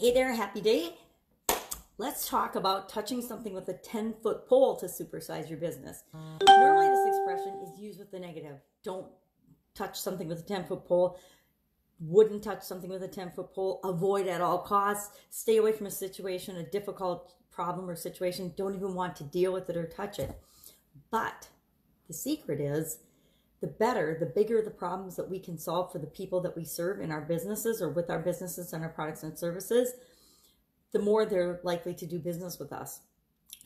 Hey there, happy day. Let's talk about touching something with a 10 foot pole to supersize your business. Normally, this expression is used with the negative. Don't touch something with a 10 foot pole. Wouldn't touch something with a 10 foot pole. Avoid at all costs. Stay away from a situation, a difficult problem or situation. Don't even want to deal with it or touch it. But the secret is the better, the bigger the problems that we can solve for the people that we serve in our businesses or with our businesses and our products and services, the more they're likely to do business with us.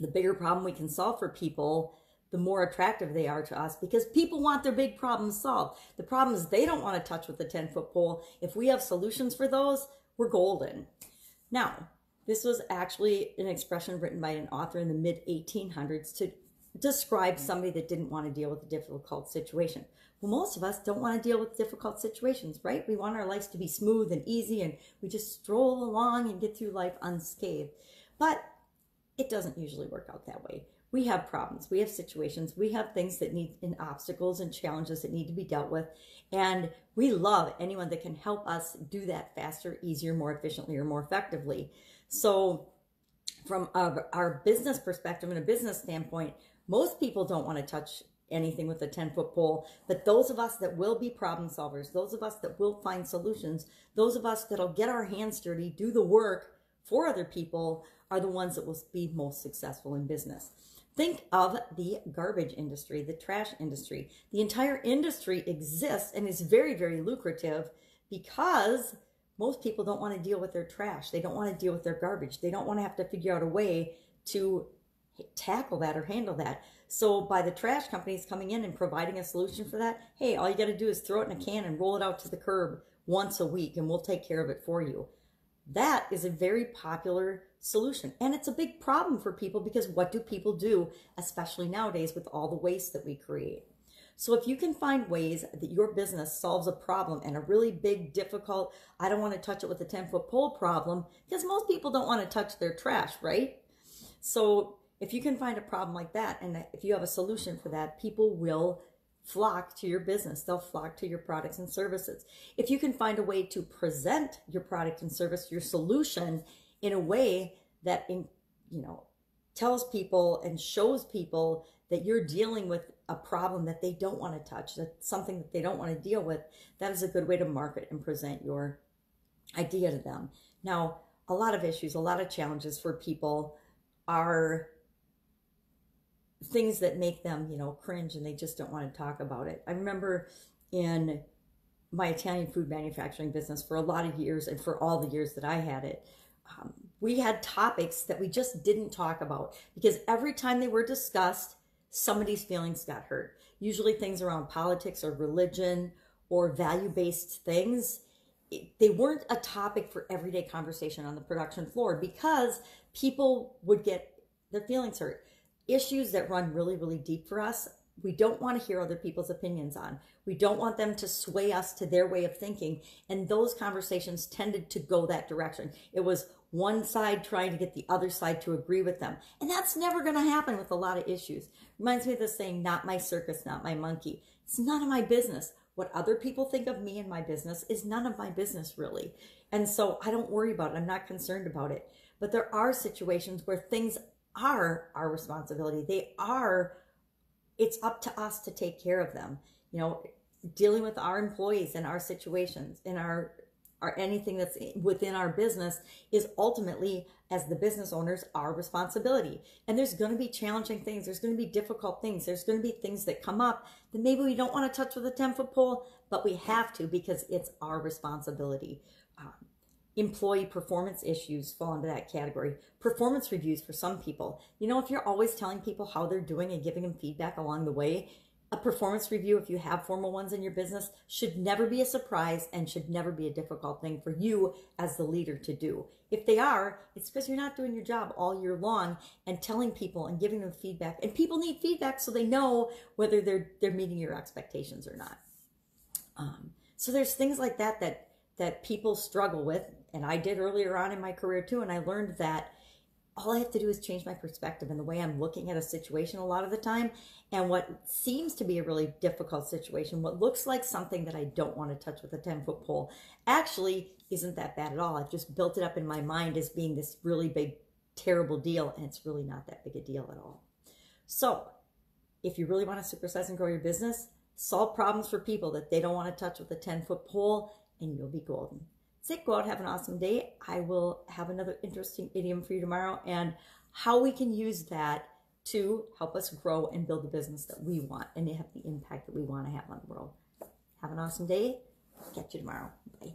The bigger problem we can solve for people, the more attractive they are to us because people want their big problems solved. The problems they don't want to touch with the 10 foot pole, if we have solutions for those, we're golden. Now, this was actually an expression written by an author in the mid 1800s to describe somebody that didn't want to deal with a difficult situation. Well, most of us don't want to deal with difficult situations, right? We want our lives to be smooth and easy and we just stroll along and get through life unscathed. But it doesn't usually work out that way. We have problems, we have situations, we have things that need and obstacles and challenges that need to be dealt with. And we love anyone that can help us do that faster, easier, more efficiently, or more effectively. So, from our, our business perspective and a business standpoint, most people don't want to touch anything with a 10 foot pole, but those of us that will be problem solvers, those of us that will find solutions, those of us that'll get our hands dirty, do the work for other people are the ones that will be most successful in business. Think of the garbage industry, the trash industry. The entire industry exists and is very, very lucrative because most people don't want to deal with their trash. They don't want to deal with their garbage. They don't want to have to figure out a way to tackle that or handle that. So by the trash companies coming in and providing a solution for that, hey, all you got to do is throw it in a can and roll it out to the curb once a week and we'll take care of it for you. That is a very popular solution. And it's a big problem for people because what do people do, especially nowadays with all the waste that we create? So if you can find ways that your business solves a problem and a really big, difficult, I don't want to touch it with a 10 foot pole problem, because most people don't want to touch their trash, right? So if you can find a problem like that and if you have a solution for that, people will flock to your business. They'll flock to your products and services. If you can find a way to present your product and service, your solution in a way that in, you know, tells people and shows people that you're dealing with a problem that they don't want to touch, that's something that they don't want to deal with, that is a good way to market and present your idea to them. Now, a lot of issues, a lot of challenges for people are things that make them, you know, cringe and they just don't want to talk about it. I remember in my Italian food manufacturing business for a lot of years and for all the years that I had it, um, we had topics that we just didn't talk about because every time they were discussed, somebody's feelings got hurt. Usually things around politics or religion or value based things. they weren't a topic for everyday conversation on the production floor because people would get their feelings hurt issues that run really, really deep for us, we don't want to hear other people's opinions on. We don't want them to sway us to their way of thinking. And those conversations tended to go that direction. It was one side trying to get the other side to agree with them. And that's never going to happen with a lot of issues. Reminds me of the saying, not my circus, not my monkey. It's none of my business. What other people think of me and my business is none of my business, really. And so I don't worry about it. I'm not concerned about it. But there are situations where things are our responsibility. They are, it's up to us to take care of them. You know, dealing with our employees and our situations and our, our anything that's within our business is ultimately, as the business owners, our responsibility. And there's going to be challenging things. There's going to be difficult things. There's going to be things that come up that maybe we don't want to touch with a 10 foot pole, but we have to because it's our responsibility. Um, employee performance issues fall into that category. Performance reviews for some people. You know, if you're always telling people how they're doing and giving them feedback along the way, a performance review, if you have formal ones in your business, should never be a surprise and should never be a difficult thing for you as the leader to do. If they are, it's because you're not doing your job all year long and telling people and giving them feedback. And people need feedback so they know whether they're they're meeting your expectations or not. Um, so there's things like that that that people struggle with and I did earlier on in my career too. And I learned that all I have to do is change my perspective and the way I'm looking at a situation a lot of the time. And what seems to be a really difficult situation, what looks like something that I don't want to touch with a 10 foot pole, actually isn't that bad at all. I've just built it up in my mind as being this really big, terrible deal, and it's really not that big a deal at all. So, if you really want to supersize and grow your business, solve problems for people that they don't want to touch with a 10 foot pole, and you'll be golden. Say, go out, have an awesome day. I will have another interesting idiom for you tomorrow and how we can use that to help us grow and build the business that we want and have the impact that we want to have on the world. Have an awesome day. Catch you tomorrow. Bye.